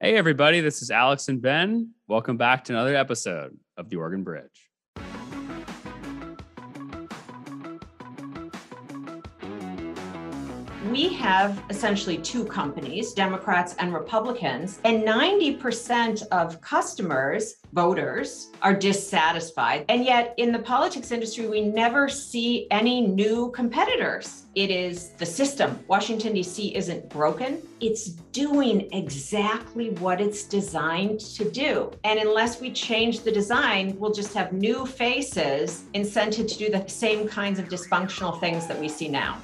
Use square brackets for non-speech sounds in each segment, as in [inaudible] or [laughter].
Hey, everybody, this is Alex and Ben. Welcome back to another episode of The Oregon Bridge. We have essentially two companies, Democrats and Republicans, and 90% of customers, voters, are dissatisfied. And yet, in the politics industry, we never see any new competitors. It is the system. Washington, D.C. isn't broken, it's doing exactly what it's designed to do. And unless we change the design, we'll just have new faces incented to do the same kinds of dysfunctional things that we see now.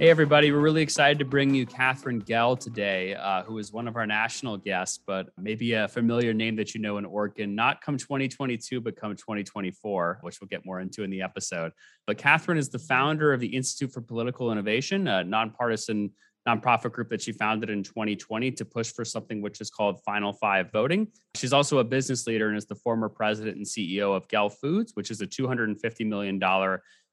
Hey, everybody. We're really excited to bring you Katherine Gehl today, uh, who is one of our national guests, but maybe a familiar name that you know in Oregon, not come 2022, but come 2024, which we'll get more into in the episode. But Katherine is the founder of the Institute for Political Innovation, a nonpartisan nonprofit group that she founded in 2020 to push for something which is called Final Five voting. She's also a business leader and is the former president and CEO of Gehl Foods, which is a $250 million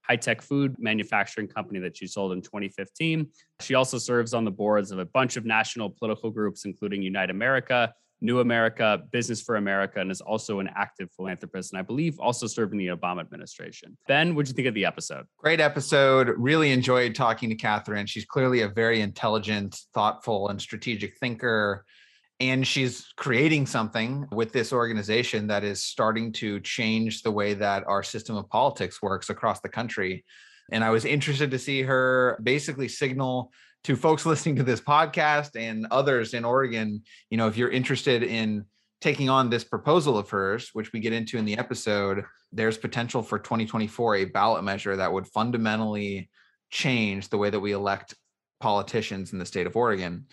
high tech food manufacturing company that she sold in 2015. She also serves on the boards of a bunch of national political groups, including Unite America, New America, Business for America, and is also an active philanthropist. And I believe also served in the Obama administration. Ben, what'd you think of the episode? Great episode. Really enjoyed talking to Katherine. She's clearly a very intelligent, thoughtful, and strategic thinker and she's creating something with this organization that is starting to change the way that our system of politics works across the country. And i was interested to see her basically signal to folks [laughs] listening to this podcast and others in oregon you know if you're interested in taking on this proposal of hers which we get into in the episode there's potential for 2024 a ballot measure that would fundamentally change the way that we elect politicians in the state of oregon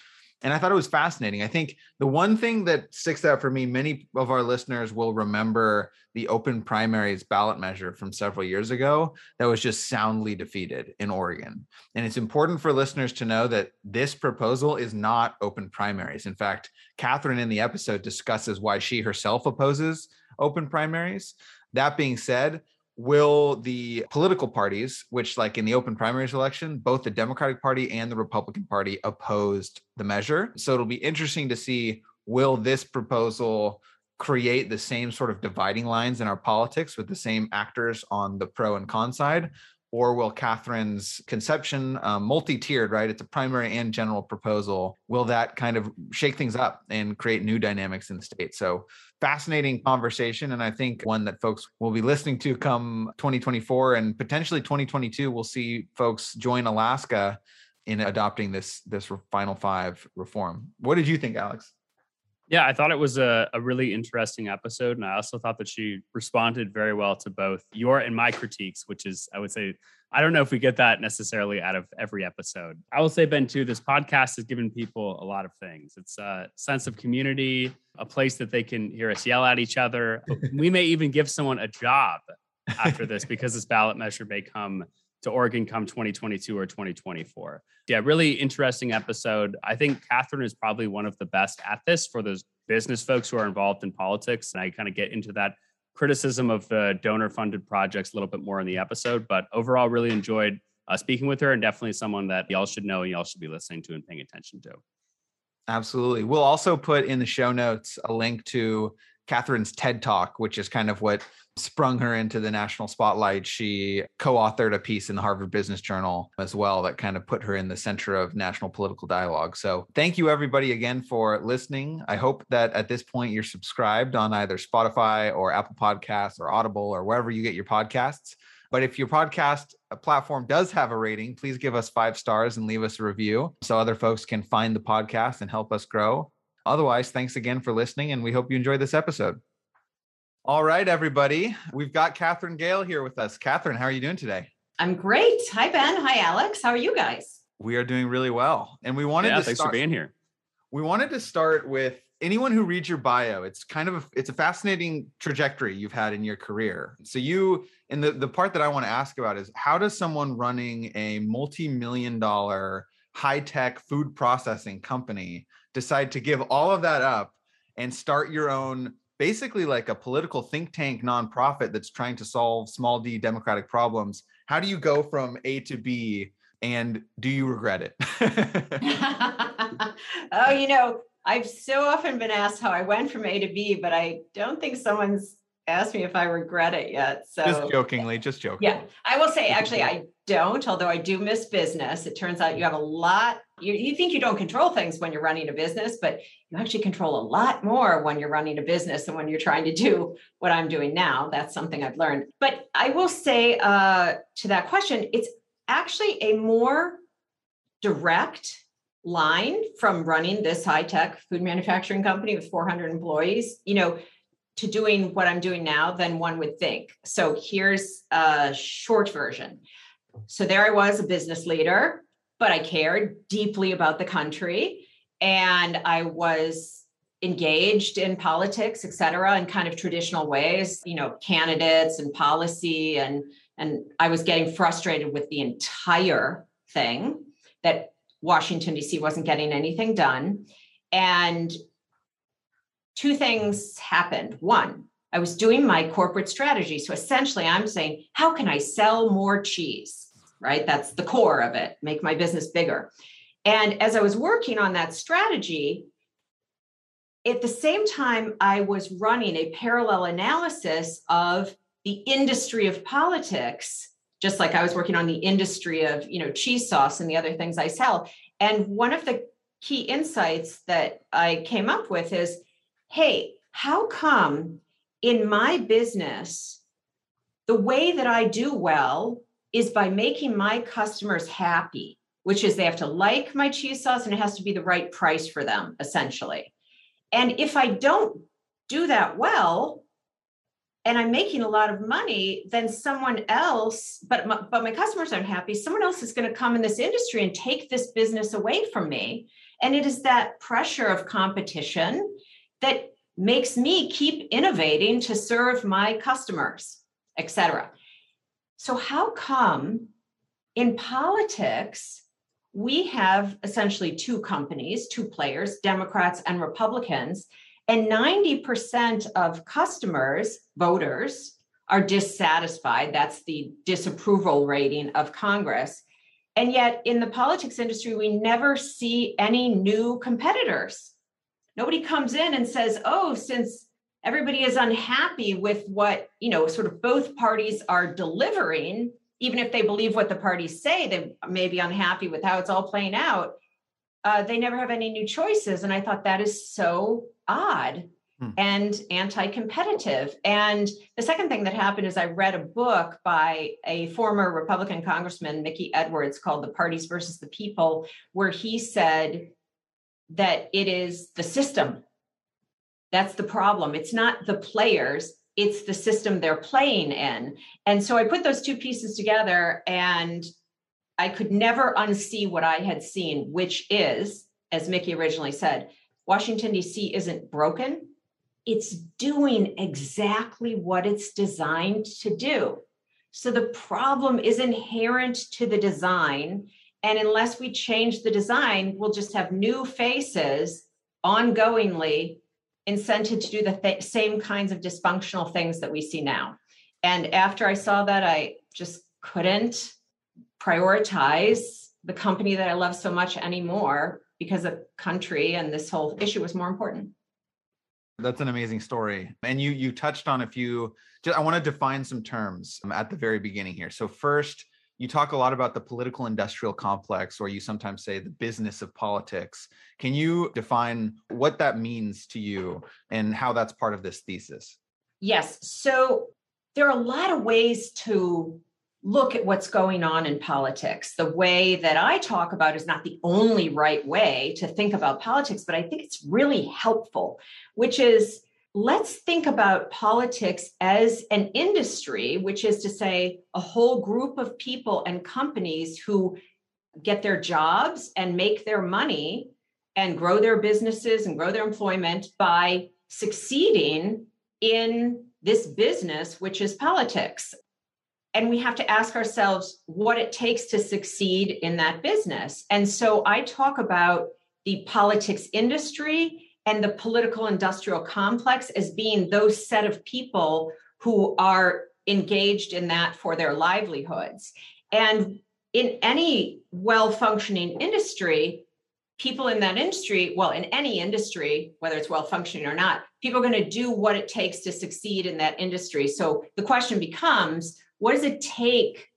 and I thought it was fascinating. I think the one thing that sticks out for me, many of our listeners will remember the open primaries ballot measure from several years ago that was just soundly defeated in Oregon. And it's important for listeners to know that this proposal is not open primaries. In fact, Katherine in the episode discusses why she herself opposes open primaries. That being said, will the political parties, which like in the open primaries election, both the Democratic Party and the Republican Party opposed the measure. So it'll be interesting to see will this proposal create the same sort of dividing lines in our politics with the same actors on the pro and con side or will Katherine's conception, um, multi-tiered, right? It's a primary and general proposal. Will that kind of shake things up and create new dynamics in the state? So fascinating conversation, and I think one that folks will be listening to come 2024 and potentially 2022. We'll see folks join Alaska in adopting this this final five reform. What did you think, Alex? Yeah, I thought it was a, a really interesting episode. And I also thought that she responded very well to both your and my critiques, which is, I would say, I don't know if we get that necessarily out of every episode. I will say, Ben, too, this podcast has given people a lot of things. It's a sense of community, a place that they can hear us yell at each other. [laughs] we may even give someone a job after this because this ballot measure may come to Oregon come 2022 or 2024. Yeah, really interesting episode. I think Katherine is probably one of the best at this for those business folks who are involved in politics. And I kind of get into that criticism of the donor funded projects a little bit more in the episode. But overall, really enjoyed uh, speaking with her and definitely someone that y'all should know and y'all should be listening to and paying attention to. Absolutely. We'll also put in the show notes a link to Katherine's TED Talk, which is kind of what sprung her into the national spotlight. She co authored a piece in the Harvard Business Journal as well that kind of put her in the center of national political dialogue. So, thank you everybody again for listening. I hope that at this point you're subscribed on either Spotify or Apple Podcasts or Audible or wherever you get your podcasts. But if your podcast uh, platform does have a rating, please give us five stars and leave us a review so other folks can find the podcast and help us grow. Otherwise, thanks again for listening, and we hope you enjoyed this episode. All right, everybody. We've got Katherine Gehl here with us. Katherine, how are you doing today? I'm great. Hi, Ben. Hi, Alex. How are you guys? We are doing really well. And we wanted yeah, to thanks start, for being here. We wanted to start with anyone who reads your bio. It's kind of a, it's a fascinating trajectory you've had in your career. So you and the, the part that I want to ask about is how does someone running a multi-million dollar high-tech food processing company decide to give all of that up and start your own basically like a political think tank nonprofit that's trying to solve small d democratic problems. How do you go from a to b and do you regret it? [laughs] [laughs] Oh you know I've so often been asked how I went from A to B, but I don't think someone's asked me if I regret it yet. So just jokingly, just joking. Yeah, I will say actually I don't, although I do miss business. It turns out you have a lot. You, you think you don't control things when you're running a business, but you actually control a lot more when you're running a business than when you're trying to do what I'm doing now. That's something I've learned. But I will say uh, to that question, it's actually a more direct line from running this high tech food manufacturing company with 400 employees. You know, to doing what I'm doing now than one would think. So here's a short version. So there I was, a business leader, but I cared deeply about the country. And I was engaged in politics, et cetera, in kind of traditional ways, you know, candidates and policy. And, and I was getting frustrated with the entire thing that Washington, D.C. wasn't getting anything done. And two things happened. One, I was doing my corporate strategy. So essentially, I'm saying, how can I sell more cheese? Right? That's the core of it, make my business bigger. And as I was working on that strategy, at the same time, I was running a parallel analysis of the industry of politics, just like I was working on the industry of, you know, cheese sauce and the other things I sell. And one of the key insights that I came up with is hey, how come in my business, the way that I do well is by making my customers happy, which is they have to like my cheese sauce and it has to be the right price for them, essentially. And if I don't do that well, and I'm making a lot of money, then someone else, but my, but my customers aren't happy. Someone else is going to come in this industry and take this business away from me. And it is that pressure of competition that makes me keep innovating to serve my customers, etc. So how come in politics we have essentially two companies, two players, Democrats and Republicans, and 90% of customers, voters, are dissatisfied. That's the disapproval rating of Congress. And yet, in the politics industry, we never see any new competitors. Nobody comes in and says, oh, since everybody is unhappy with what, you know, sort of both parties are delivering, even if they believe what the parties say, they may be unhappy with how it's all playing out. Uh, they never have any new choices. And I thought that is so odd hmm. and anti competitive. And the second thing that happened is I read a book by a former Republican Congressman, Mickey Edwards, called The Parties versus the People, where he said that it is the system. That's the problem. It's not the players, it's the system they're playing in. And so I put those two pieces together and I could never unsee what I had seen, which is, as Mickey originally said, Washington, D.C. isn't broken. It's doing exactly what it's designed to do. So the problem is inherent to the design and unless we change the design, we'll just have new faces ongoingly incented to do the th- same kinds of dysfunctional things that we see now. And after I saw that, I just couldn't prioritize the company that I love so much anymore because the country and this whole issue was more important. That's an amazing story. And you you touched on a few I want to define some terms um, at the very beginning here. So first, you talk a lot about the political industrial complex, or you sometimes say the business of politics. Can you define what that means to you and how that's part of this thesis? Yes. So there are a lot of ways to look at what's going on in politics. The way that I talk about is not the only right way to think about politics, but I think it's really helpful, which is let's think about politics as an industry, which is to say, a whole group of people and companies who get their jobs and make their money and grow their businesses and grow their employment by succeeding in this business, which is politics. And we have to ask ourselves what it takes to succeed in that business. And so I talk about the politics industry and the political industrial complex as being those set of people who are engaged in that for their livelihoods. And in any well functioning industry, people in that industry, well, in any industry, whether it's well functioning or not, people are going to do what it takes to succeed in that industry. So the question becomes what does it take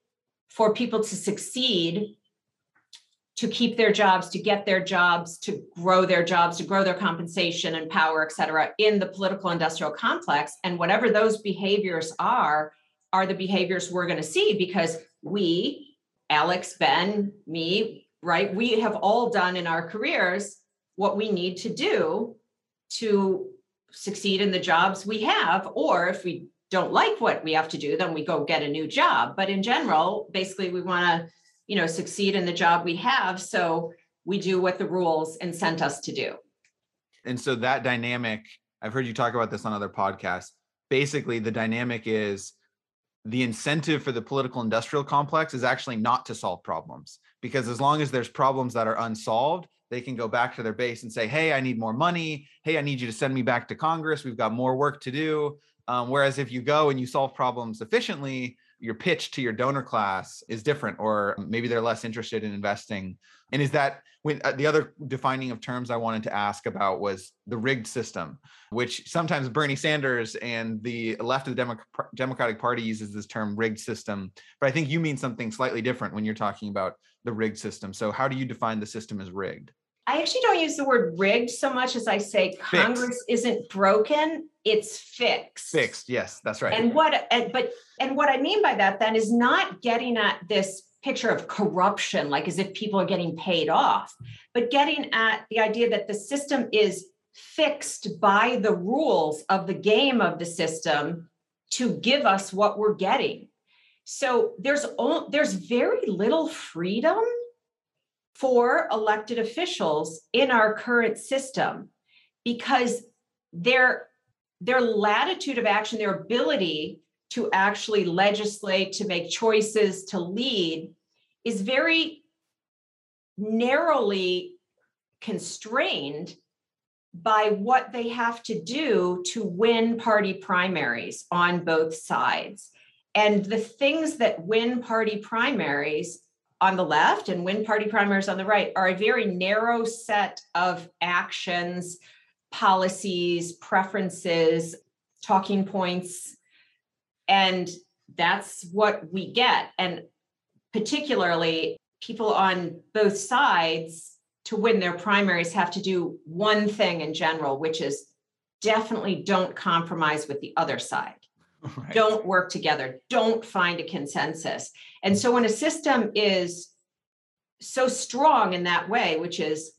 for people to succeed to keep their jobs, to get their jobs, to grow their jobs, to grow their compensation and power, et cetera, in the political industrial complex. And whatever those behaviors are, are the behaviors we're going to see because we, Alex, Ben, me, right, we have all done in our careers what we need to do to succeed in the jobs we have. Or if we don't like what we have to do, then we go get a new job. But in general, basically, we want to you know, succeed in the job we have. So we do what the rules and sent us to do. And so that dynamic, I've heard you talk about this on other podcasts. Basically, the dynamic is the incentive for the political industrial complex is actually not to solve problems because as long as there's problems that are unsolved, they can go back to their base and say, Hey, I need more money. Hey, I need you to send me back to Congress. We've got more work to do. Um, whereas if you go and you solve problems efficiently, your pitch to your donor class is different or maybe they're less interested in investing. And is that when uh, the other defining of terms i wanted to ask about was the rigged system which sometimes bernie sanders and the left of the Demo- democratic party uses this term rigged system but i think you mean something slightly different when you're talking about the rigged system. So how do you define the system as rigged I actually don't use the word rigged so much as I say Congress fixed. isn't broken, it's fixed. Fixed, yes, that's right. And what and but and what I mean by that then is not getting at this picture of corruption like as if people are getting paid off, but getting at the idea that the system is fixed by the rules of the game of the system to give us what we're getting. So there's there's very little freedom for elected officials in our current system because their their latitude of action their ability to actually legislate to make choices to lead is very narrowly constrained by what they have to do to win party primaries on both sides. And the things that win party primaries on the left and win party primaries on the right are a very narrow set of actions, policies, preferences, talking points. And that's what we get. And particularly, people on both sides to win their primaries have to do one thing in general, which is definitely don't compromise with the other side. [laughs] Right. Don't work together. Don't find a consensus. And so when a system is so strong in that way, which is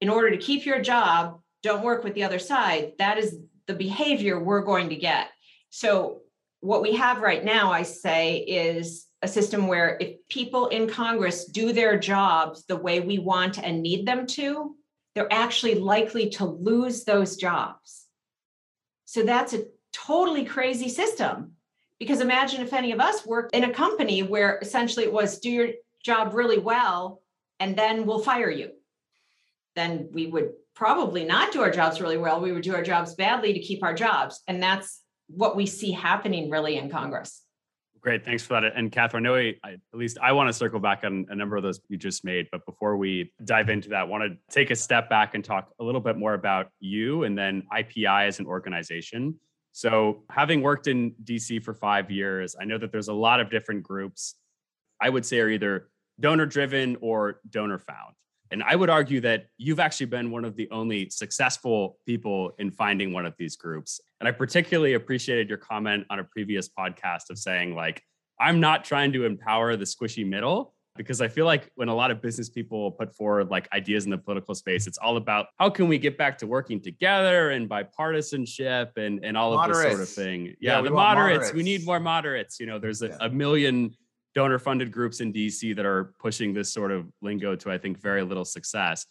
in order to keep your job, don't work with the other side, that is the behavior we're going to get. So what we have right now, I say, is a system where if people in Congress do their jobs the way we want and need them to, they're actually likely to lose those jobs. So that's a totally crazy system. Because imagine if any of us worked in a company where essentially it was do your job really well and then we'll fire you. Then we would probably not do our jobs really well. We would do our jobs badly to keep our jobs. And that's what we see happening really in Congress. Great, thanks for that. And Katherine, I know I, at least I want to circle back on a number of those you just made, but before we dive into that, I want to take a step back and talk a little bit more about you and then IPI as an organization. So, having worked in DC for five years, I know that there's a lot of different groups. I would say are either donor driven or donor found. And I would argue that you've actually been one of the only successful people in finding one of these groups. And I particularly appreciated your comment on a previous podcast of saying, like, I'm not trying to empower the squishy middle because I feel like when a lot of business people put forward like ideas in the political space, it's all about how can we get back to working together and bipartisanship and, and all moderates. of this sort of thing. Yeah, yeah the moderates, moderates, we need more moderates. You know, there's a, yeah. a million donor funded groups in DC that are pushing this sort of lingo to, I think, very little success.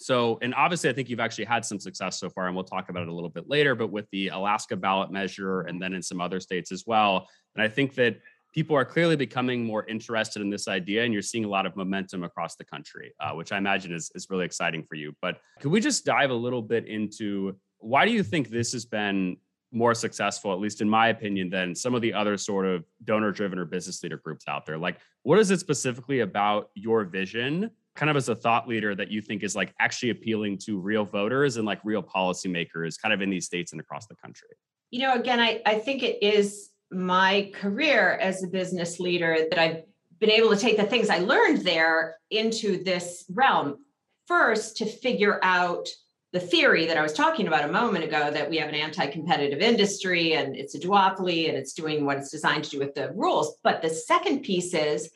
So, and obviously, I think you've actually had some success so far, and we'll talk about it a little bit later, but with the Alaska ballot measure and then in some other states as well. And I think that people are clearly becoming more interested in this idea and you're seeing a lot of momentum across the country uh, which i imagine is, is really exciting for you. But could we just dive a little bit into why do you think this has been more successful at least in my opinion than some of the other sort of donor driven or business leader groups out there? Like what is it specifically about your vision kind of as a thought leader that you think is like actually appealing to real voters and like real policymakers kind of in these states and across the country? You know, again, I, I think it is my career as a business leader that I've been able to take the things I learned there into this realm. First, to figure out the theory that I was talking about a moment ago that we have an anti competitive industry and it's a duopoly and it's doing what it's designed to do with the rules. But the second piece is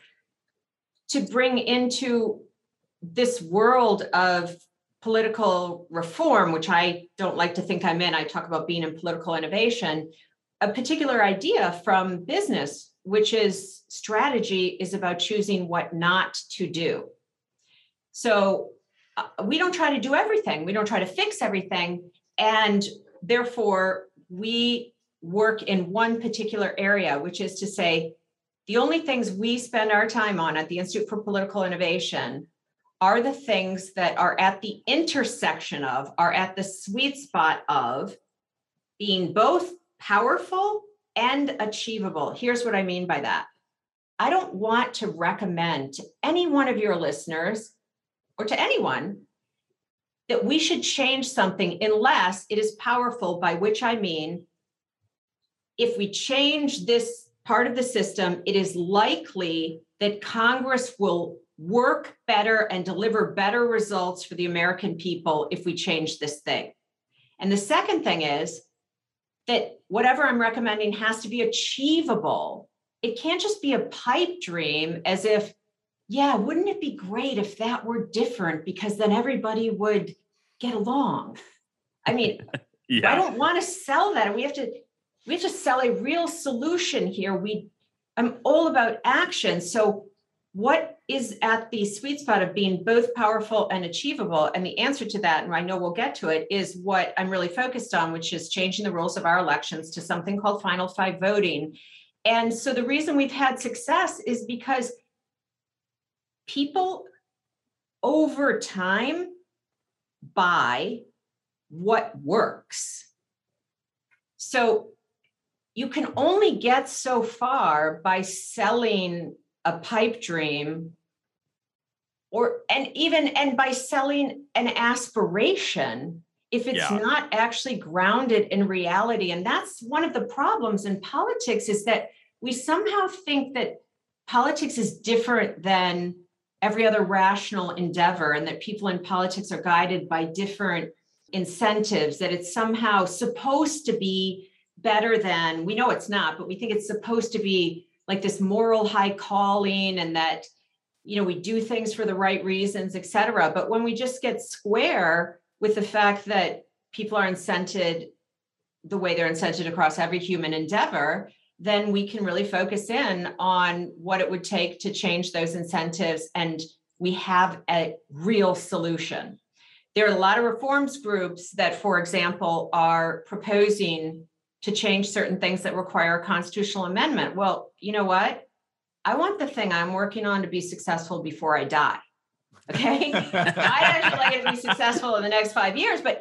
to bring into this world of political reform, which I don't like to think I'm in, I talk about being in political innovation, a particular idea from business, which is strategy is about choosing what not to do. So uh, we don't try to do everything, we don't try to fix everything. And therefore, we work in one particular area, which is to say, the only things we spend our time on at the Institute for Political Innovation are the things that are at the intersection of, are at the sweet spot of being both powerful and achievable. Here's what I mean by that. I don't want to recommend to any one of your listeners or to anyone that we should change something unless it is powerful, by which I mean if we change this part of the system, it is likely that Congress will work better and deliver better results for the American people if we change this thing. And the second thing is that whatever I'm recommending has to be achievable. It can't just be a pipe dream as if, yeah, wouldn't it be great if that were different because then everybody would get along. I mean, [laughs] yeah. I don't want to sell that. We have to we have to sell a real solution here. We I'm all about action. So what is at the sweet spot of being both powerful and achievable? And the answer to that, and I know we'll get to it, is what I'm really focused on, which is changing the rules of our elections to something called final five voting. And so the reason we've had success is because people over time buy what works. So you can only get so far by selling a pipe dream or and even and by selling an aspiration if it's yeah. not actually grounded in reality and that's one of the problems in politics is that we somehow think that politics is different than every other rational endeavor and that people in politics are guided by different incentives that it's somehow supposed to be better than we know it's not but we think it's supposed to be like this moral high calling and that you know we do things for the right reasons et cetera but when we just get square with the fact that people are incented the way they're incented across every human endeavor then we can really focus in on what it would take to change those incentives and we have a real solution there are a lot of reforms groups that for example are proposing to change certain things that require a constitutional amendment. Well, you know what? I want the thing I'm working on to be successful before I die. Okay. [laughs] I actually like it to be successful in the next five years, but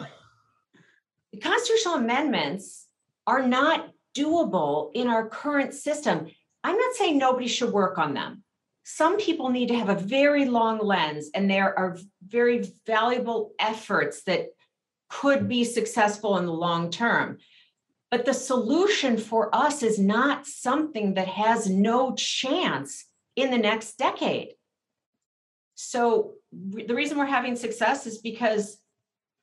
the constitutional amendments are not doable in our current system. I'm not saying nobody should work on them. Some people need to have a very long lens, and there are very valuable efforts that could be successful in the long term. But the solution for us is not something that has no chance in the next decade. So the reason we're having success is because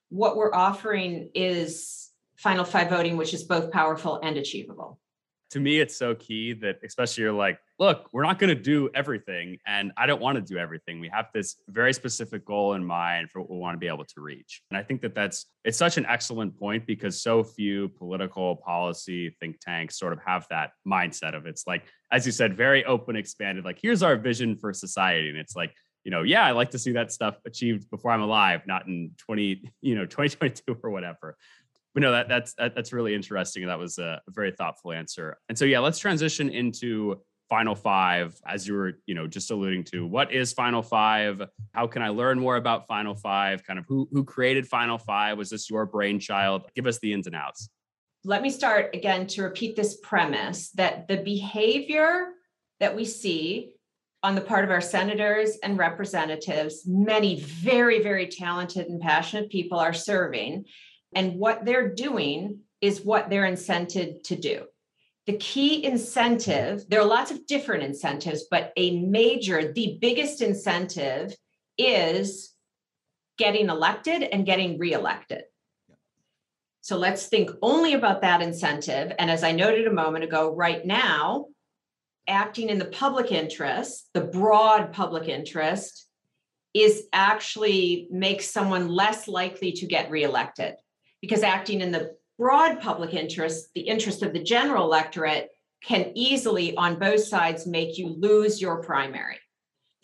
what we're offering is final five voting, which is both powerful and achievable to me, it's so key that, especially, you're like, look, we're not going to do everything. And I don't want to do everything. We have this very specific goal in mind for what we want to be able to reach. And I think that that's, it's such an excellent point because so few political policy think tanks sort of have that mindset of it's like, as you said, very open, expanded, like, here's our vision for society. And it's like, you know, yeah, I like to see that stuff achieved before I'm alive, not in 20, you know, [laughs] 2022 or whatever but no, that that's that, that's really interesting. That was a, a very thoughtful answer. And so, yeah, let's transition into Final Five, as you were, you know, just alluding to. What is Final Five? How can I learn more about Final Five? Kind of who who created Final Five? Was this your brainchild? Give us the ins and outs. Let me start again to repeat this premise that the behavior that we see on the part of our senators and representatives. Many very, very talented and passionate people are serving. And what they're doing is what they're incented to do. The key incentive, there are lots of different incentives, but a major, the biggest incentive is getting elected and getting reelected. So let's think only about that incentive. And as I noted a moment ago, right now, acting in the public interest, the broad public interest, is actually makes someone less likely to get reelected because acting in the broad public interest, the interest of the general electorate, can easily on both sides make you lose your primary.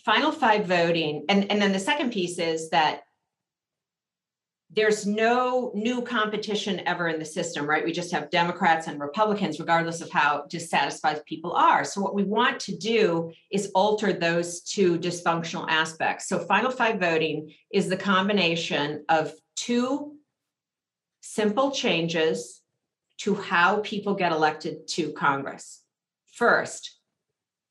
Final five voting, and, and then the second piece is that there's no new competition ever in the system, right? We just have Democrats and Republicans, regardless of how dissatisfied people are. So, what we want to do is alter those two dysfunctional aspects. So, final five voting is the combination of two simple changes to how people get elected to Congress. First,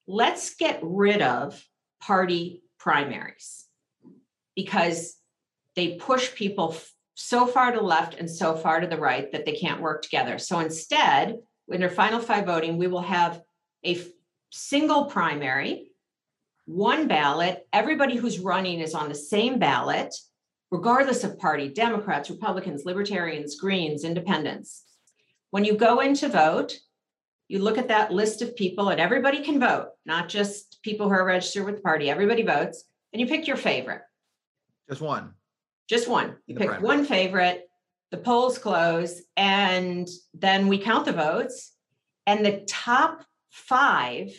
let's get rid of party primaries because they push people so far to the left and so far to the right that they can't work together. So instead, in our final five voting, we will have a f- single primary, one ballot. Everybody who's running is on the same ballot, regardless of party Democrats, Republicans, Libertarians, Greens, Independents. When you go in to vote, you look at that list of people, and everybody can vote, not just people who are registered with the party. Everybody votes, and you pick your favorite. Just one just one. You pick one favorite, the polls close, and then we count the votes. And the top five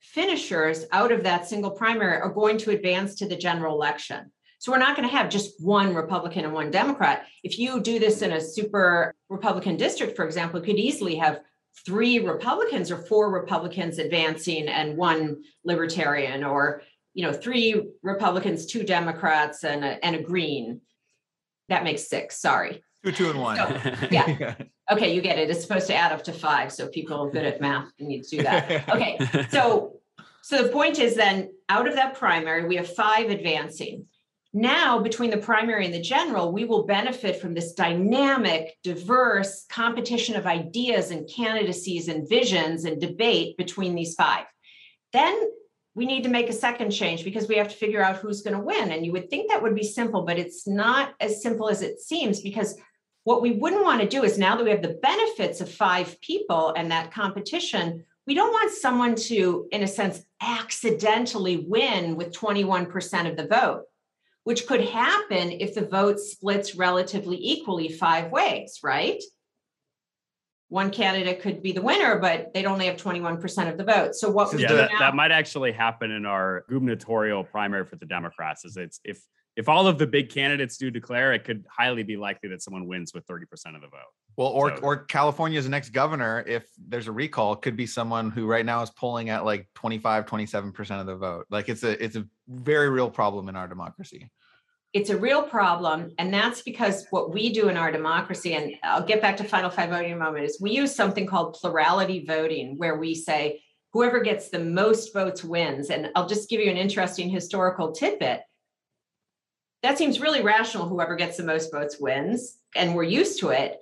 finishers out of that single primary are going to advance to the general election. So we're not going to have just one Republican and one Democrat. If you do this in a super Republican district, for example, you could easily have three Republicans or four Republicans advancing and one Libertarian, or you know, three Republicans, two Democrats, and a, and a Green. That makes six. Sorry. Two, two, and one. So, [laughs] yeah. Okay, you get it. It's supposed to add up to five. So people good at math need to do that. [laughs] Okay. So so the point is then out of that primary, we have five advancing. Now, between the primary and the general, we will benefit from this dynamic, diverse competition of ideas and candidacies and visions and debate between these five. Then we need to make a second change because we have to figure out who's going to win. And you would think that would be simple, but it's not as simple as it seems because what we wouldn't want to do is now that we have the benefits of five people and that competition, we don't want someone to, in a sense, accidentally win with 21% of the vote, which could happen if the vote splits relatively equally five ways, right? one candidate could be the winner, but they'd only have 21% of the vote. So what we yeah, that, now, that might actually happen in our gubernatorial primary for the Democrats. Is it's if if all of the big candidates do declare, it could highly be likely that someone wins with 30% of the vote. Well, or so, or California's next governor, if there's a recall, could be someone who right now is polling at like 25, 27% of the vote. Like it's a it's a very real problem in our democracy it's a real problem. And that's because what we do in our democracy, and I'll get back to final five voting in a moment, is we use something called plurality voting, where we say whoever gets the most votes wins. And I'll just give you an interesting historical tidbit. That seems really rational, whoever gets the most votes wins, and we're used to it.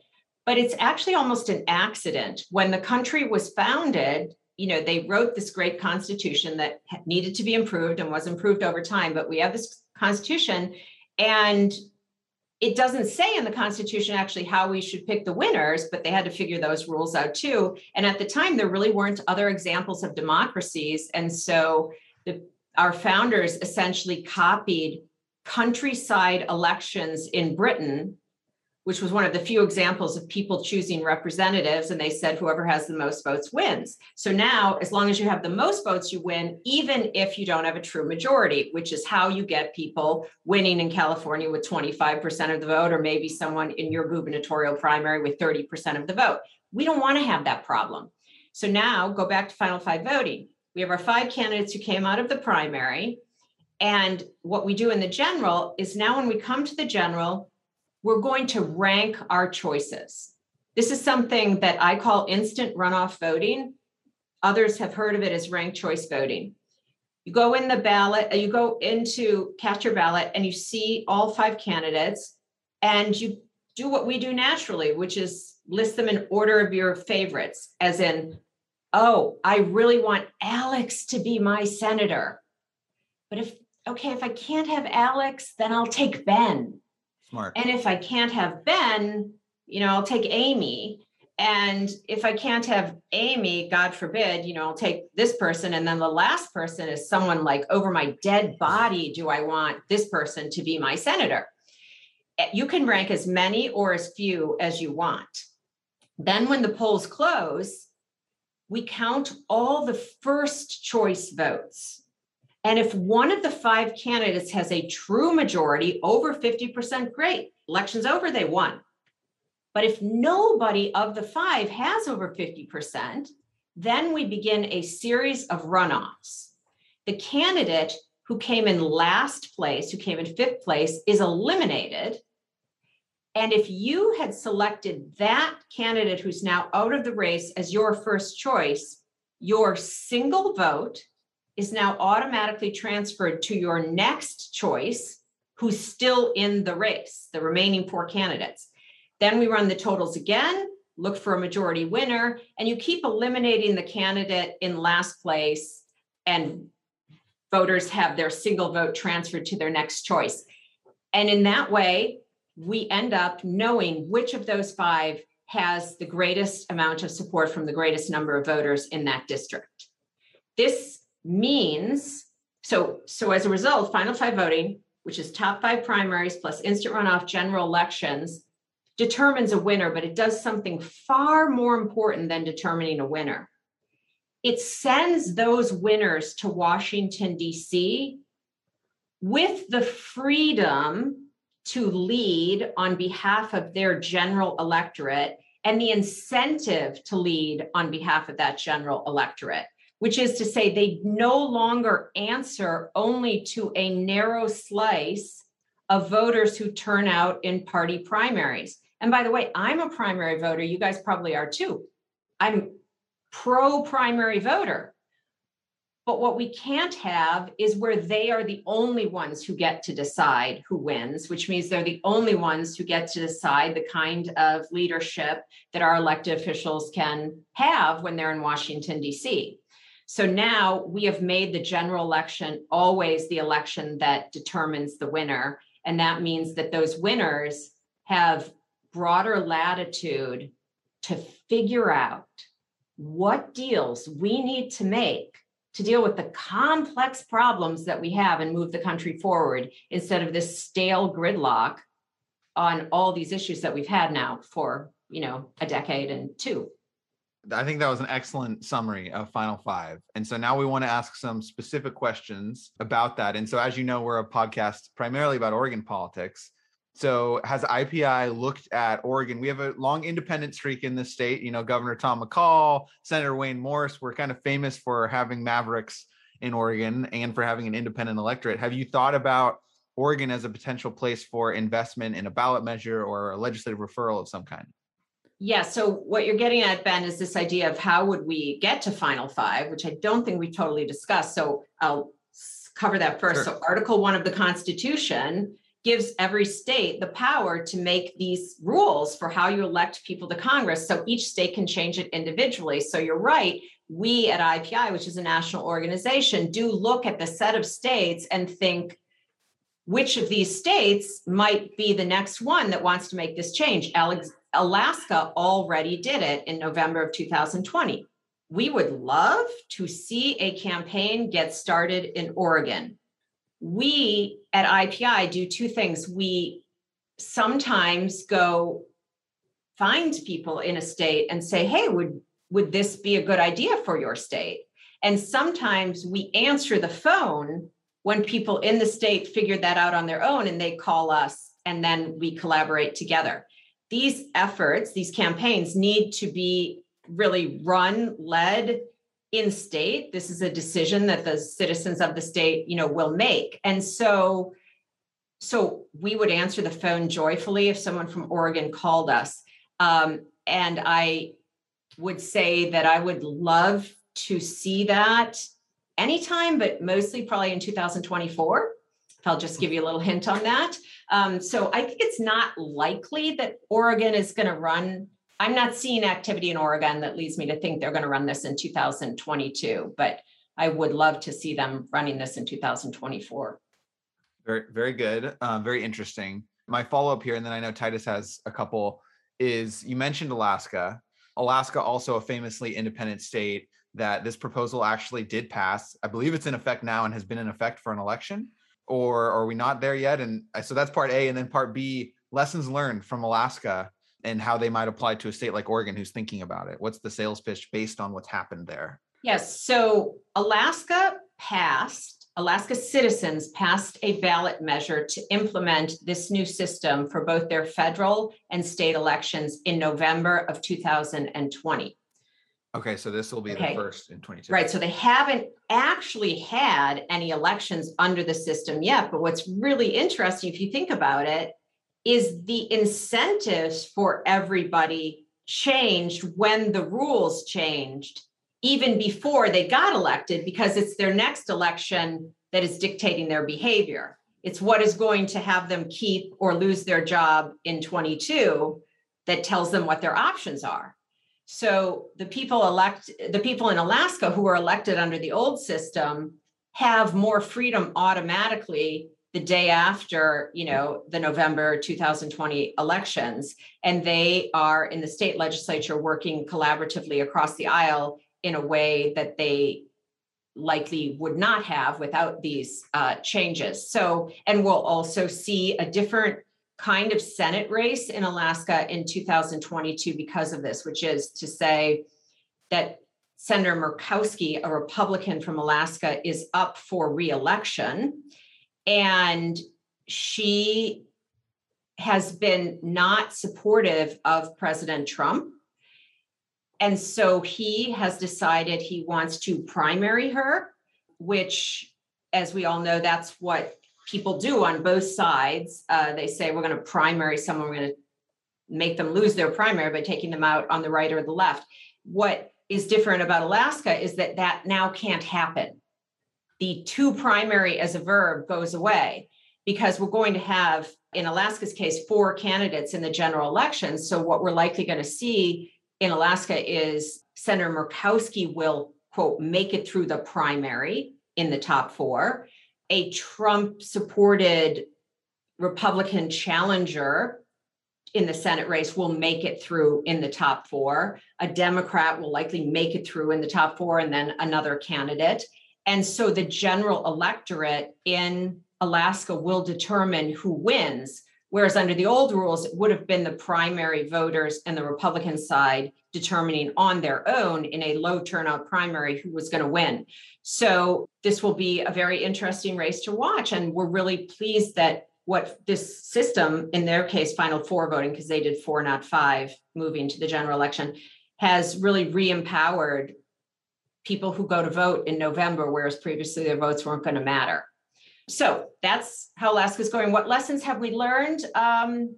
But it's actually almost an accident. When the country was founded, you know, they wrote this great constitution that needed to be improved and was improved over time. But we have this constitution and it doesn't say in the Constitution actually how we should pick the winners, but they had to figure those rules out too. And at the time, there really weren't other examples of democracies. And so the, our founders essentially copied countryside elections in Britain which was one of the few examples of people choosing representatives. And they said whoever has the most votes wins. So now, as long as you have the most votes, you win, even if you don't have a true majority, which is how you get people winning in California with 25% of the vote, or maybe someone in your gubernatorial primary with 30% of the vote. We don't want to have that problem. So now go back to final five voting. We have our five candidates who came out of the primary. And what we do in the general is now when we come to the general, we're going to rank our choices. This is something that I call instant runoff voting. Others have heard of it as ranked choice voting. You go in the ballot, uh, you go into cast your ballot and you see all five candidates and you do what we do naturally, which is list them in order of your favorites, as in, oh, I really want Alex to be my senator. But if, okay, if I can't have Alex, then I'll take Ben. Smart. And if I can't have Ben, you know, I'll take Amy. And if I can't have Amy, God forbid, you know, I'll take this person. And then the last person is someone like over my dead body. Do I want this person to be my senator? Eh, you can rank as many or as few as you want. Then, when the polls close, we count all the first choice votes. And if one of the five candidates has a true majority, over 50%, great. Election's over, they won. But if nobody of the five has over 50%, then we begin a series of runoffs. The candidate who came in last place, who came in fifth place, is eliminated. And if you had selected that candidate who's now out of the race as your first choice, your single vote is now automatically transferred to your next choice, who's still in the race, the remaining four candidates. Then we run the totals again, look for a majority winner, and you keep eliminating the candidate in last place, and voters have their single vote transferred to their next choice. And in that way, we end up knowing which of those five has the greatest amount of support from the greatest number of voters in that district. This means so so as a result, final five voting, which is top five primaries plus instant runoff general elections, determines a winner, but it does something far more important than determining a winner. It sends those winners to Washington, D.C. with the freedom to lead on behalf of their general electorate and the incentive to lead on behalf of that general electorate, which is to say, they no longer answer only to a narrow slice of voters who turn out in party primaries. And by the way, I'm a primary voter. You guys probably are too. I'm pro primary voter. But what we can't have is where they are the only ones who get to decide who wins, which means they're the only ones who get to decide the kind of leadership that our elected officials can have when they're in Washington, D.C. So now we have made the general election always the election that determines the winner. And that means that those winners have broader latitude to figure out what deals we need to make to deal with the complex problems that we have and move the country forward instead of this stale gridlock on all these issues that we've had now for you know a decade and two I think that was an excellent summary of Final Five. And so now we want to ask some specific questions about that. And so, as you know, we're a podcast primarily about Oregon politics. So has IPI looked at Oregon? We have a long independent streak in the state. You know, Governor Tom McCall, Senator Wayne Morse. We're kind of famous for having mavericks in Oregon and for having an independent electorate. Have you thought about Oregon as a potential place for investment in a ballot measure or a legislative referral of some kind? Yeah. So what you're getting at, Ben, is this idea of how would we get to Final Five, which I don't think we totally discussed. So I'll cover that first. Sure. So Article One of the Constitution gives every state the power to make these rules for how you elect people to Congress. So each state can change it individually. So you're right. We at IPI, which is a national organization, do look at the set of states and think which of these states might be the next one that wants to make this change. Alex, Alaska already did it in November of 2020. We would love to see a campaign get started in Oregon we at IPI do two things. We sometimes go find people in a state and say, hey, would, would this be a good idea for your state? And sometimes we answer the phone when people in the state figure that out on their own and they call us and then we collaborate together. These efforts, these campaigns need to be really run, led, in state this is a decision that the citizens of the state you know will make and so so we would answer the phone joyfully if someone from oregon called us um, and i would say that i would love to see that anytime, but mostly probably in 2024. If I'll just give you a little hint on that. Um, so I think it's not likely that Oregon is going to run. I'm not seeing activity in Oregon that leads me to think they're going to run this in 2022, but I would love to see them running this in 2024. Very, very good. Uh, very interesting. My follow up here, and then I know Titus has a couple, is you mentioned Alaska. Alaska, also a famously independent state, that this proposal actually did pass. I believe it's in effect now and has been in effect for an election. Or are we not there yet? And so that's part A. And then part B lessons learned from Alaska and how they might apply to a state like Oregon who's thinking about it. What's the sales pitch based on what's happened there? Yes. So Alaska passed, Alaska citizens passed a ballot measure to implement this new system for both their federal and state elections in November of 2020. Okay, so this will be Okay. the first in 22. Right. So they haven't actually had any elections under the system yet. But what's really interesting, if you think about it, is the incentives for everybody changed when the rules changed, even before they got elected, because it's their next election that is dictating their behavior. It's what is going to have them keep or lose their job in 22 that tells them what their options are. So the people elect, the people in Alaska who are elected under the old system have more freedom automatically the day after, you know, the November 2020 elections. And they are in the state legislature working collaboratively across the aisle in a way that they likely would not have without these uh, changes. So, and we'll also see a different kind of Senate race in Alaska in 2022 because of this, which is to say that Senator Murkowski, a Republican from Alaska, is up for reelection. And she has been not supportive of President Trump. And so he has decided he wants to primary her, which, as we all know, that's what people do on both sides. Uh, they say we're going to primary someone, we're going to make them lose their primary by taking them out on the right or the left. What is different about Alaska is that that now can't happen. The to primary as a verb goes away because we're going to have, in Alaska's case, four candidates in the general election. So, what we're likely going to see in Alaska is Senator Murkowski will, quote, make it through the primary in the top four a Trump supported Republican challenger in the Senate race will make it through in the top four. A Democrat will likely make it through in the top four, and then another candidate. And so the general electorate in Alaska will determine who wins. Whereas under the old rules, it would have been the primary voters and the Republican side determining on their own in a low turnout primary who was going to win. So this will be a very interesting race to watch. And we're really pleased that what this system, in their case, final four voting, because they did four, not five, moving to the general election, has really re empowered people who go to vote in November, whereas previously their votes weren't going to matter. So that's how Alaska's going. What lessons have we learned? Um,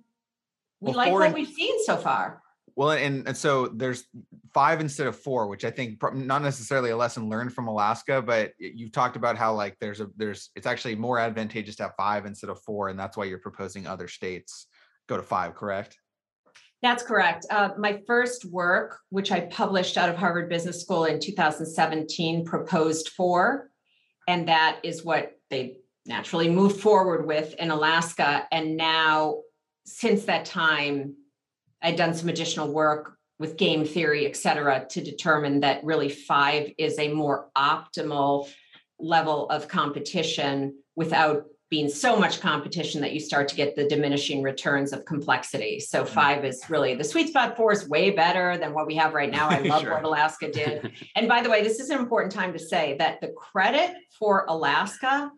we Well, like what and- we've seen so far. Well, and, and so there's five instead of four, which I think not necessarily a lesson learned from Alaska, but you've talked about how like there's a there's it's actually more advantageous to have five instead of four, and that's why you're proposing other states go to five, correct? That's correct. Uh, my first work, which I published out of Harvard Business School in 2017, proposed four. And that is what they naturally moved forward with in Alaska. And now, since that time, I'd done some additional work with game theory, et cetera, to determine that really five is a more optimal level of competition without being so much competition that you start to get the diminishing returns of complexity. So mm. five is really the sweet spot. Four is way better than what we have right now. I [laughs] love Sure. what Alaska did. [laughs] And by the way, this is an important time to say that the credit for Alaska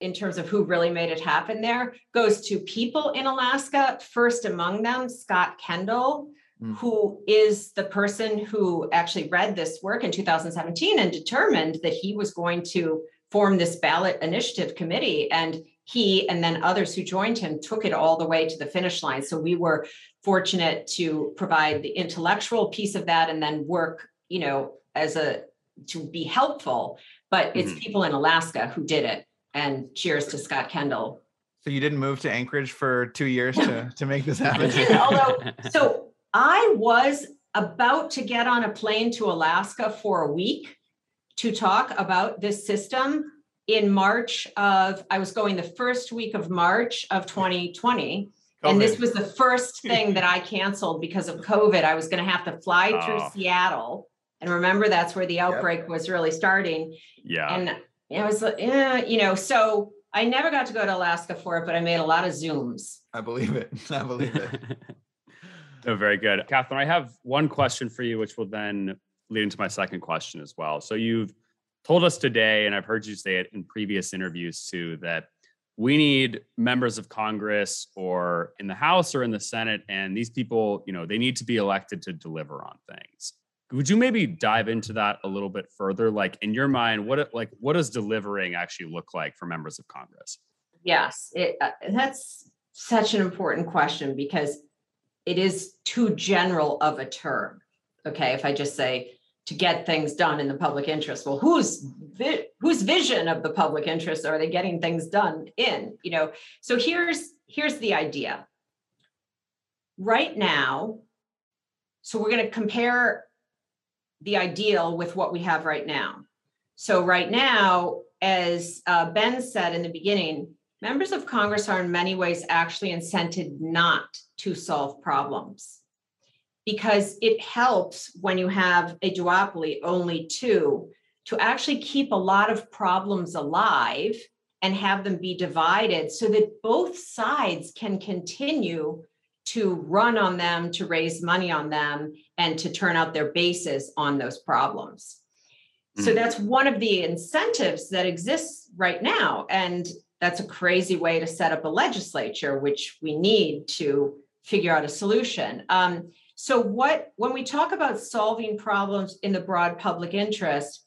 in terms of who really made it happen there goes to people in Alaska, first among them, Scott Kendall, Mm. who is the person who actually read this work in 2017 and determined that he was going to form this ballot initiative committee. And he and then others who joined him took it all the way to the finish line. So we were fortunate to provide the intellectual piece of that and then work, you know, as a to be helpful but it's Mhm. people in Alaska who did it. And cheers to Scott Kendall. So you didn't move to Anchorage for two years to, to make this [laughs] happen? didn't, although- [laughs] So I was about to get on a plane to Alaska for a week to talk about this system in March of, I was going the first week of March of 2020. And this was the first [laughs] thing that I canceled because of COVID. I was going to have to fly through Oh. Seattle. And remember, that's where the outbreak was really starting. yeah. And I was like, eh, you know, so I never got to go to Alaska for it, but I made a lot of Zooms. I believe it. [laughs] I believe it. [laughs] oh, very good. Katherine, I have one question for you, which will then lead into my second question as well. So you've told us today, and I've heard you say it in previous interviews too, that we need members of Congress or in the House or in the Senate, and these people, you know, they need to be elected to deliver on things. Would you maybe dive into that a little bit further? Like in your mind, what like what does delivering actually look like for members of Congress? Yes, it, uh, that's such an important question because it is too general of a term. Okay, if I just say to get things done in the public interest, well, whose vi- whose vision of the public interest are they getting things done in? You know, so here's here's the idea. Right now, so we're going to compare the ideal with what we have right now. So right now, as uh, Ben said in the beginning, members of Congress are in many ways actually incented not to solve problems because it helps when you have a duopoly, only two, to actually keep a lot of problems alive and have them be divided so that both sides can continue to run on them, to raise money on them, and to turn out their bases on those problems. So Mhm. that's one of the incentives that exists right now. And that's a crazy way to set up a legislature, which we need to figure out a solution. Um, so what when we talk about solving problems in the broad public interest,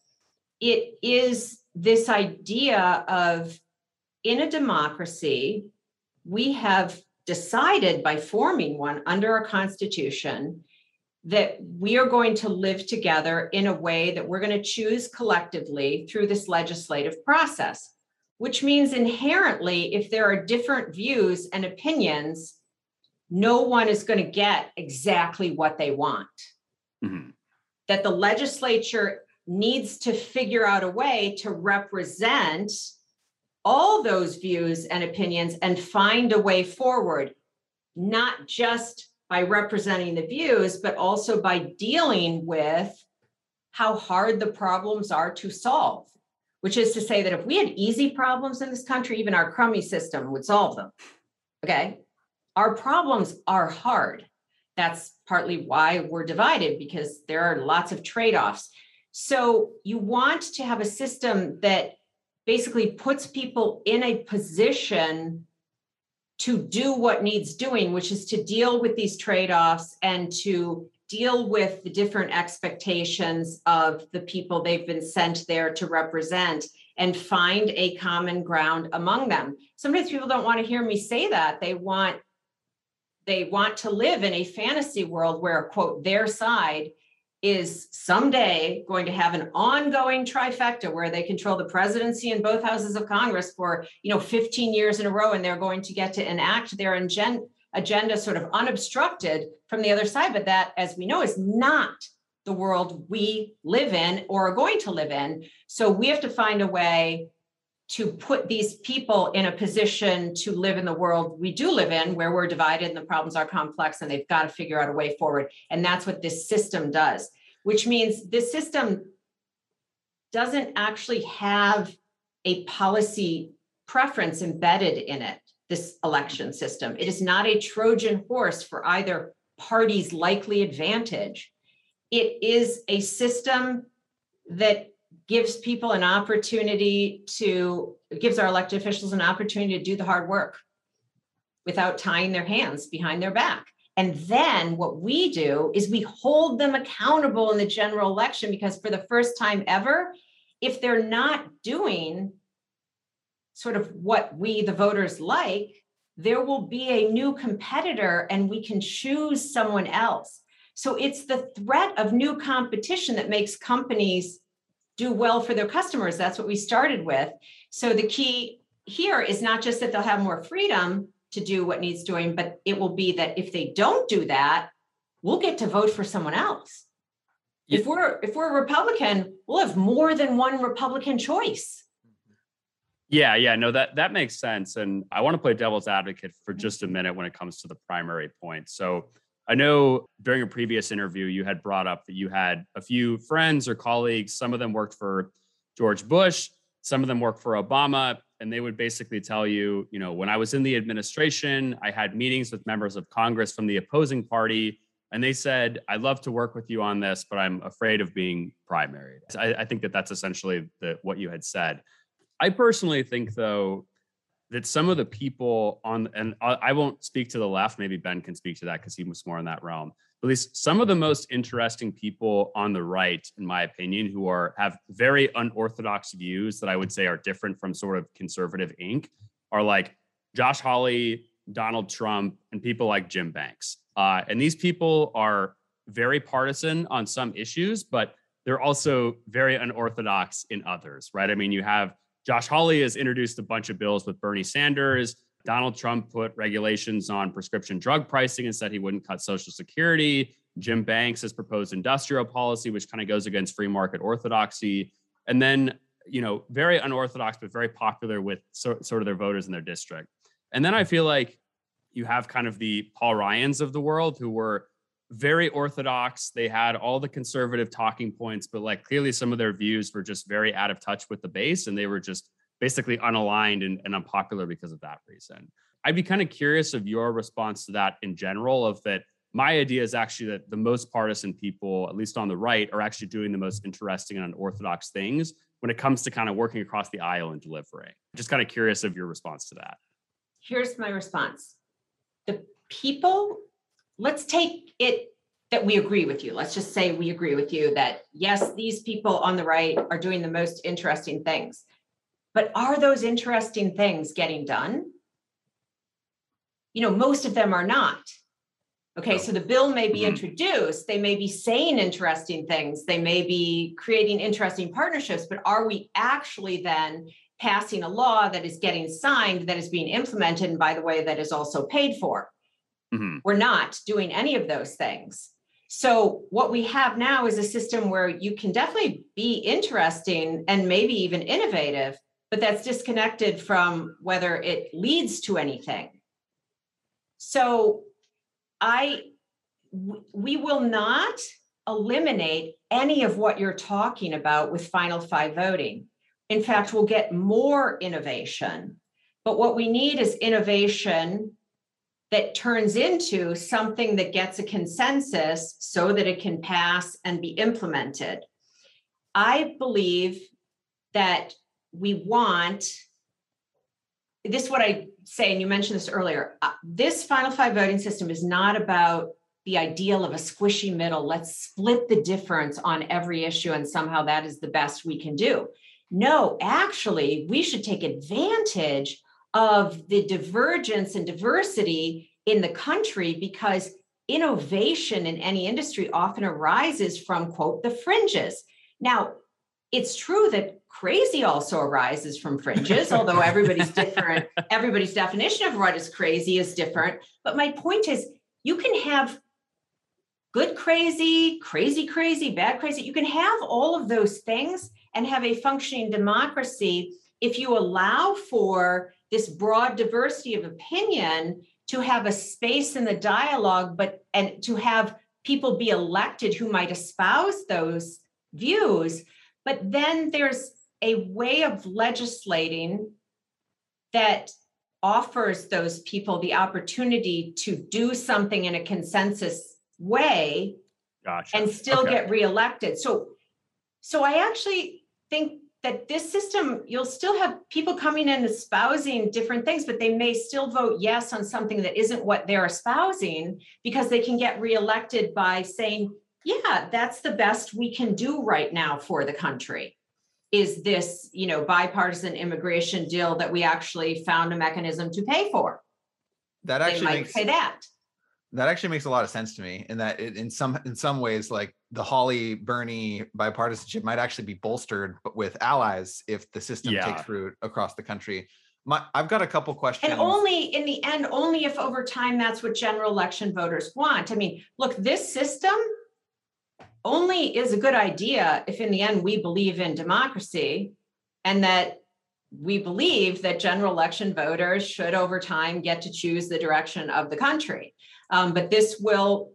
it is this idea of in a democracy, we have decided by forming one under our constitution that we are going to live together in a way that we're going to choose collectively through this legislative process, which means inherently, if there are different views and opinions, no one is going to get exactly what they want. Mhm. That the legislature needs to figure out a way to represent all those views and opinions and find a way forward, not just by representing the views, but also by dealing with how hard the problems are to solve. Which is to say that if we had easy problems in this country, even our crummy system would solve them. Okay. Our problems are hard. That's partly why we're divided because there are lots of trade offs. So you want to have a system that basically puts people in a position to do what needs doing, which is to deal with these trade offs and to deal with the different expectations of the people they've been sent there to represent and find a common ground among them. Sometimes people don't want to hear me say that. They want they want to live in a fantasy world where quote their side is someday going to have an ongoing trifecta where they control the presidency and both houses of Congress for you know 15 years in a row and they're going to get to enact their agen- agenda sort of unobstructed from the other side. But that as we know is not the world we live in or are going to live in. So we have to find a way to put these people in a position to live in the world we do live in where we're divided and the problems are complex and they've got to figure out a way forward. And that's what this system does which means this system doesn't actually have a policy preference embedded in it this election system. It is not a trojan horse for either party's likely advantage. It is a system that gives people an opportunity to gives our elected officials an opportunity to do the hard work without tying their hands behind their back. And then what we do is we hold them accountable in the general election because for the first time ever if they're not doing sort of what we the voters like there will be a new competitor and we can choose someone else. So it's the threat of new competition that makes companies do well for their customers. That's what we started with. So the key here is not just that they'll have more freedom to do what needs doing, but it will be that if they don't do that, we'll get to vote for someone else. If we're if we're a Republican, we'll have more than one Republican choice. Yeah, yeah, no, that that makes sense. And I want to play devil's advocate for just a minute when it comes to the primary point. So I know during a previous interview you had brought up that you had a few friends or colleagues, some of them worked for George Bush, some of them worked for Obama, and they would basically tell you, you know, when I was in the administration, I had meetings with members of Congress from the opposing party and they said, "I'd love to work with you on this, but I'm afraid of being primaried." I, I think that that's essentially the, what you had said. I personally think, though, that some of the people on, and I, won't speak to the left. Maybe Ben can speak to that because he was more in that realm. At least some of the most interesting people on the right, in my opinion, who are have very unorthodox views that I would say are different from sort of conservative Inc. are like Josh Hawley, Donald Trump, and people like Jim Banks. Uh, and these people are very partisan on some issues, but they're also very unorthodox in others, right? I mean, you have Josh Hawley has introduced a bunch of bills with Bernie Sanders. Donald Trump put regulations on prescription drug pricing and said he wouldn't cut Social Security. Jim Banks has proposed industrial policy, which kind of goes against free market orthodoxy. And then, you know, very unorthodox, but very popular with so, sort of their voters in their district. And then I feel like you have kind of the Paul Ryans of the world who were very orthodox. They had all the conservative talking points, but like clearly some of their views were just very out of touch with the base and they were just basically unaligned and, and unpopular because of that reason. I'd be kind of curious of your response to that in general, of that my idea is actually that the most partisan people, at least on the right, are actually doing the most interesting and unorthodox things when it comes to kind of working across the aisle and delivering. Just kind of curious of your response to that. Here's my response the people, let's take it that we agree with you. Let's just say we agree with you that yes, these people on the right are doing the most interesting things. But are those interesting things getting done? You know, most of them are not. Okay, so the bill may be mm-hmm. introduced, they may be saying interesting things, they may be creating interesting partnerships, but are we actually then passing a law that is getting signed, that is being implemented, and by the way, that is also paid for. Mm-hmm. We're not doing any of those things. So, what we have now is a system where you can definitely be interesting and maybe even innovative, but that's disconnected from whether it leads to anything. So, I we will not eliminate any of what you're talking about with final five voting. In fact, we'll get more innovation. But what we need is innovation that turns into something that gets a consensus so that it can pass and be implemented. I believe that we want this is what I say, and you mentioned this earlier. Uh, this final five voting system is not about the ideal of a squishy middle. Let's split the difference on every issue, and somehow that is the best we can do. No, actually, we should take advantage of the divergence and diversity in the country because innovation in any industry often arises from, quote, the fringes. Now, it's true that crazy also arises from fringes, [laughs] although everybody's different. Everybody's definition of what is crazy is different. But my point is, you can have good crazy, crazy crazy, bad crazy. You can have all of those things and have a functioning democracy if you allow for this broad diversity of opinion to have a space in the dialogue but and to have people be elected who might espouse those views but then there's a way of legislating that offers those people the opportunity to do something in a consensus way gotcha. and still okay. get reelected so so i actually think that this system, you'll still have people coming in espousing different things, but they may still vote yes on something that isn't what they're espousing because they can get reelected by saying, yeah, that's the best we can do right now for the country. Is this, you know, bipartisan immigration deal that we actually found a mechanism to pay for? That actually makes, say that. That actually makes a lot of sense to me. In that, it, in some in some ways, like the Hawley Bernie bipartisanship might actually be bolstered, but with allies if the system Yeah. takes root across the country. My, I've got a couple questions. And only in the end, only if over time that's what general election voters want. I mean, look, this system only is a good idea if in the end we believe in democracy and that we believe that general election voters should over time get to choose the direction of the country. Um, but this will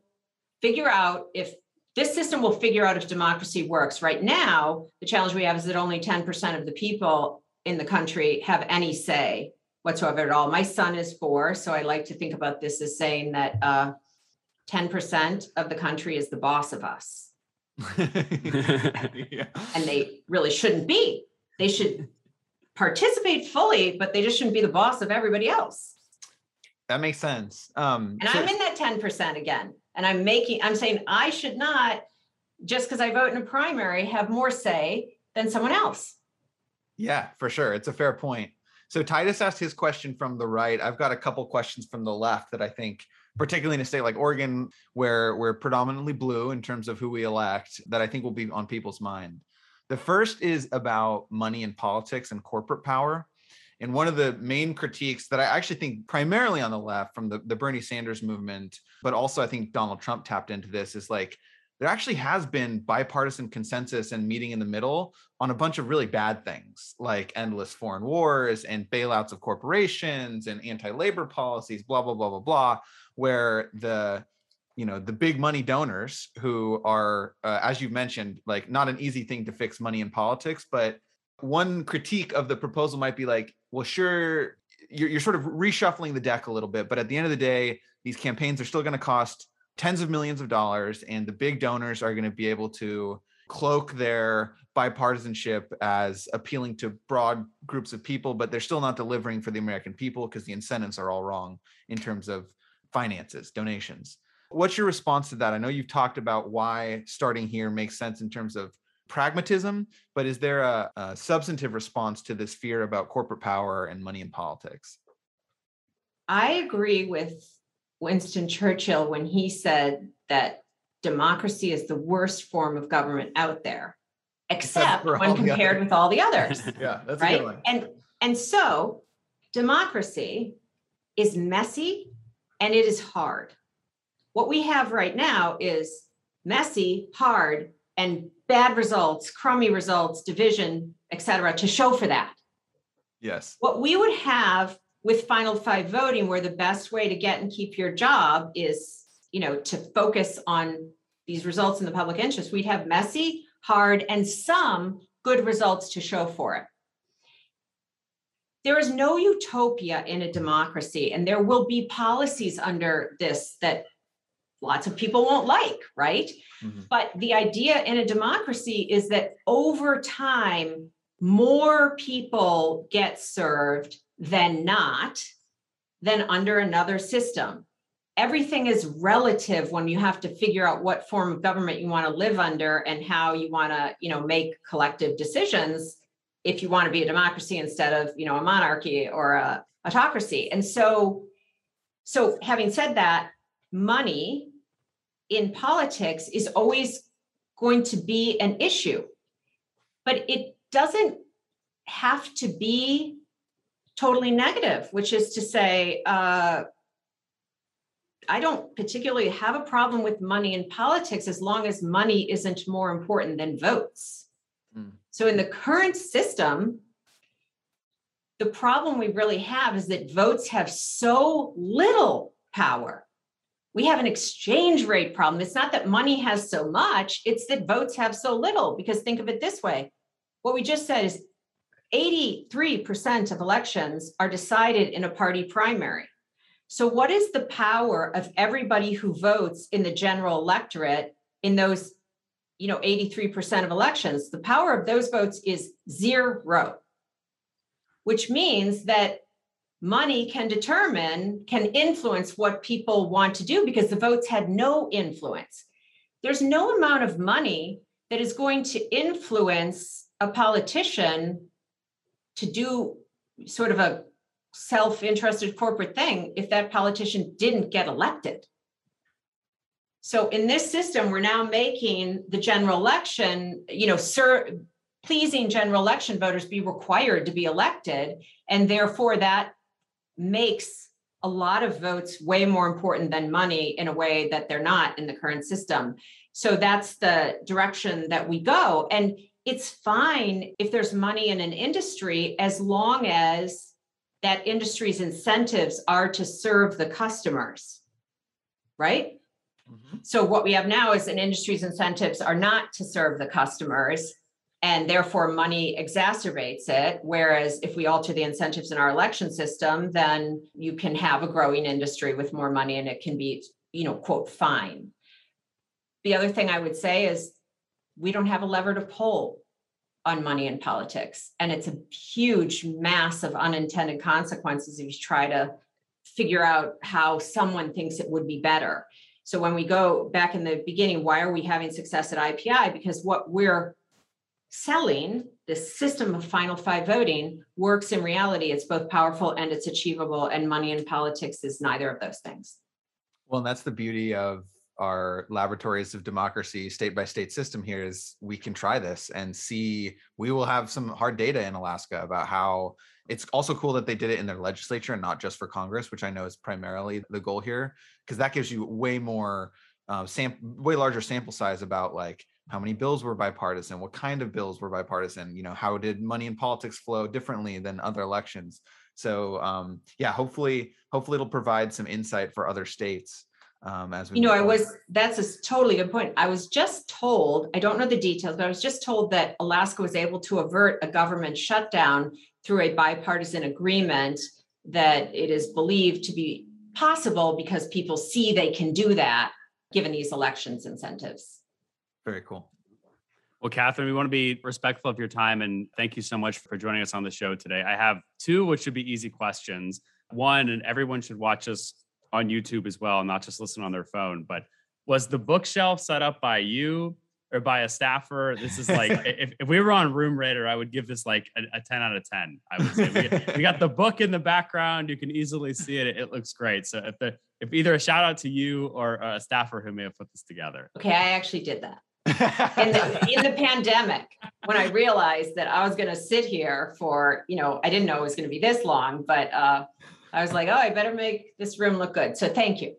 figure out if this system will figure out if democracy works. Right now, the challenge we have is that only 10% of the people in the country have any say whatsoever at all. My son is four, so I like to think about this as saying that uh, 10% of the country is the boss of us, [laughs] Yeah. and they really shouldn't be. They should participate fully, but they just shouldn't be the boss of everybody else. That makes sense. Um, And so- I'm in that 10% again. And I'm making, I'm saying I should not, just because I vote in a primary, have more say than someone else. Yeah, for sure. It's a fair point. So Titus asked his question from the right. I've got a couple questions from the left that I think, particularly in a state like Oregon, where we're predominantly blue in terms of who we elect, that I think will be on people's mind. The first is about money in politics and corporate power. And one of the main critiques that I actually think primarily on the left from the, the Bernie Sanders movement, but also I think Donald Trump tapped into this is like there actually has been bipartisan consensus and meeting in the middle on a bunch of really bad things like endless foreign wars and bailouts of corporations and anti-labor policies blah blah blah blah blah where the you know the big money donors who are uh, as you mentioned like not an easy thing to fix money in politics but one critique of the proposal might be like well sure you're, you're sort of reshuffling the deck a little bit but at the end of the day these campaigns are still going to cost tens of millions of dollars and the big donors are going to be able to cloak their bipartisanship as appealing to broad groups of people but they're still not delivering for the american people because the incentives are all wrong in terms of finances donations. What's your response to that? I know you've talked about why starting here makes sense in terms of pragmatism but is there a, a substantive response to this fear about corporate power and money in politics I agree with Winston Churchill when he said that democracy is the worst form of government out there, except when compared with all the others. [laughs] yeah that's right? And and so democracy is messy and it is hard. What we have right now is messy, hard, and bad results, crummy results, division, et cetera, to show for that. yes What we would have with final five voting, where the best way to get and keep your job is, you know, to focus on these results in the public interest, we'd have messy, hard, and some good results to show for it. There is no utopia in a democracy, and there will be policies under this that lots of people won't like, right? Mhm. But the idea in a democracy is that over time, more people get served than not, than under another system. Everything is relative when you have to figure out what form of government you want to live under and how you want to, you know, make collective decisions if you want to be a democracy instead of, you know, a monarchy or a autocracy. And so, so having said that, money in politics is always going to be an issue. But it doesn't have to be totally negative, which is to say, uh, I don't particularly have a problem with money in politics as long as money isn't more important than votes. Mm. So in the current system, the problem we really have is that votes have so little power. We have an exchange rate problem. It's not that money has so much, it's that votes have so little. Because think of it this way what we just said is 83% of elections are decided in a party primary. So, what is the power of everybody who votes in the general electorate in those, you know, 83% of elections? The power of those votes is zero, which means that money can determine, can influence what people want to do because the votes had no influence. There's no amount of money that is going to influence a politician to do sort of a self-interested corporate thing if that politician didn't get elected So in this system, we're now making the general election, you know, sir, pleasing general election voters be required to be elected. And therefore, that makes a lot of votes way more important than money in a way that they're not in the current system. So that's the direction that we go. And it's fine if there's money in an industry as long as that industry's incentives are to serve the customers, right? Mm-hmm. So what we have now is an industry's incentives are not to serve the customers and therefore money exacerbates it. Whereas if we alter the incentives in our election system, then you can have a growing industry with more money and it can be, you know, quote, fine. The other thing I would say is we don't have a lever to pull on money in politics. And it's a huge mass of unintended consequences if you try to figure out how someone thinks it would be better. So when we go back in the beginning, why are we having success at IPI? Because what we're selling this system of final five voting works in reality. It's both powerful and it's achievable and money in politics is neither of those things. Well and that's the beauty of our laboratories of democracy state by state system here is we can try this and see we will have some hard data in alaska about how it's also cool that they did it in their legislature and not just for congress which i know is primarily the goal here because that gives you way more uh, sam- way larger sample size about like how many bills were bipartisan what kind of bills were bipartisan you know how did money in politics flow differently than other elections? So um, yeah hopefully hopefully it'll provide some insight for other states um, as we you know i was that's a totally good point. I was just told i don't know the details but i was just told that alaska was able to avert a government shutdown through a bipartisan agreement that it is believed to be possible because people see they can do that given these elections incentives very cool. Well, Katherine, we want to be respectful of your time and thank you so much for joining us on the show today. I have two, which should be easy questions. One, and everyone should watch us on YouTube as well, not just listen on their phone. But was the bookshelf set up by you or by a staffer? This is like, [laughs] if, if we were on Room Rater, I would give this like a, a 10 out of 10. I would say we, we, got the book in the background. You can easily see it. It looks great. So if the, if either a shout out to you or a staffer who may have put this together. Okay, I actually did that in the, in the pandemic when I realized that I was going to sit here for, you know, I didn't know it was going to be this long, but uh, I was like, oh, I better make this room look good. So thank you.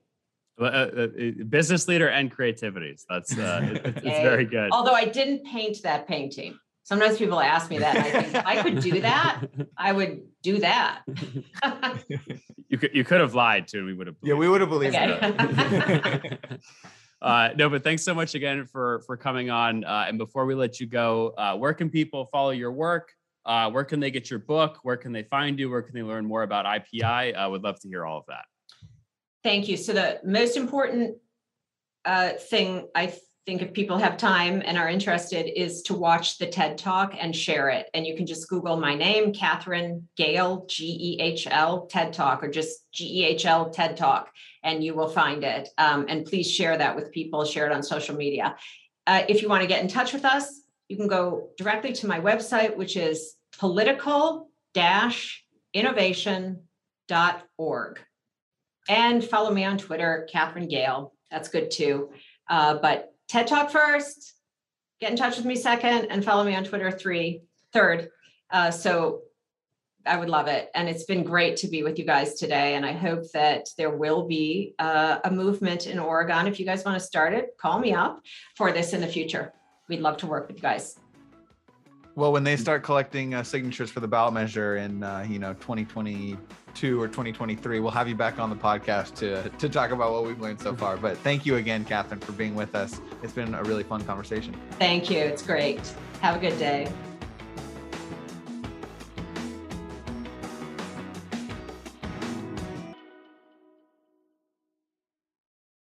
Uh, uh, business leader and creativity. So that's uh, it, it's very good. Although I didn't paint that painting. Sometimes people ask me that, and I think if I could do that. I would do that. [laughs] you could you could have lied too. We would have. Yeah, we would have believed okay. [laughs] [laughs] Uh, no, but thanks so much again for for coming on. Uh, and before we let you go, uh, where can people follow your work? Uh, where can they get your book? Where can they find you? Where can they learn more about IPI? I would love to hear all of that. Thank you. So the most important uh, thing I think if people have time and are interested is to watch the TED Talk and share it. And you can just Google my name, Katherine Gehl, G E H L, TED Talk, or just G E H L TED Talk, and you will find it. Um, and please share that with people, share it on social media. Uh, if you want to get in touch with us, you can go directly to my website, which is political innovation.org. And follow me on Twitter, Katherine Gehl. That's good too. Uh, but TED Talk first, get in touch with me second, and follow me on Twitter three, third. Uh, so I would love it. And it's been great to be with you guys today. And I hope that there will be uh, a movement in Oregon. If you guys want to start it, call me up for this in the future. We'd love to work with you guys. Well, when they start collecting uh, signatures for the ballot measure in, uh, you know, 2022 or 2023, we'll have you back on the podcast to to talk about what we've learned so far. But thank you again, Katherine, for being with us. It's been a really fun conversation. Thank you. It's great. Have a good day.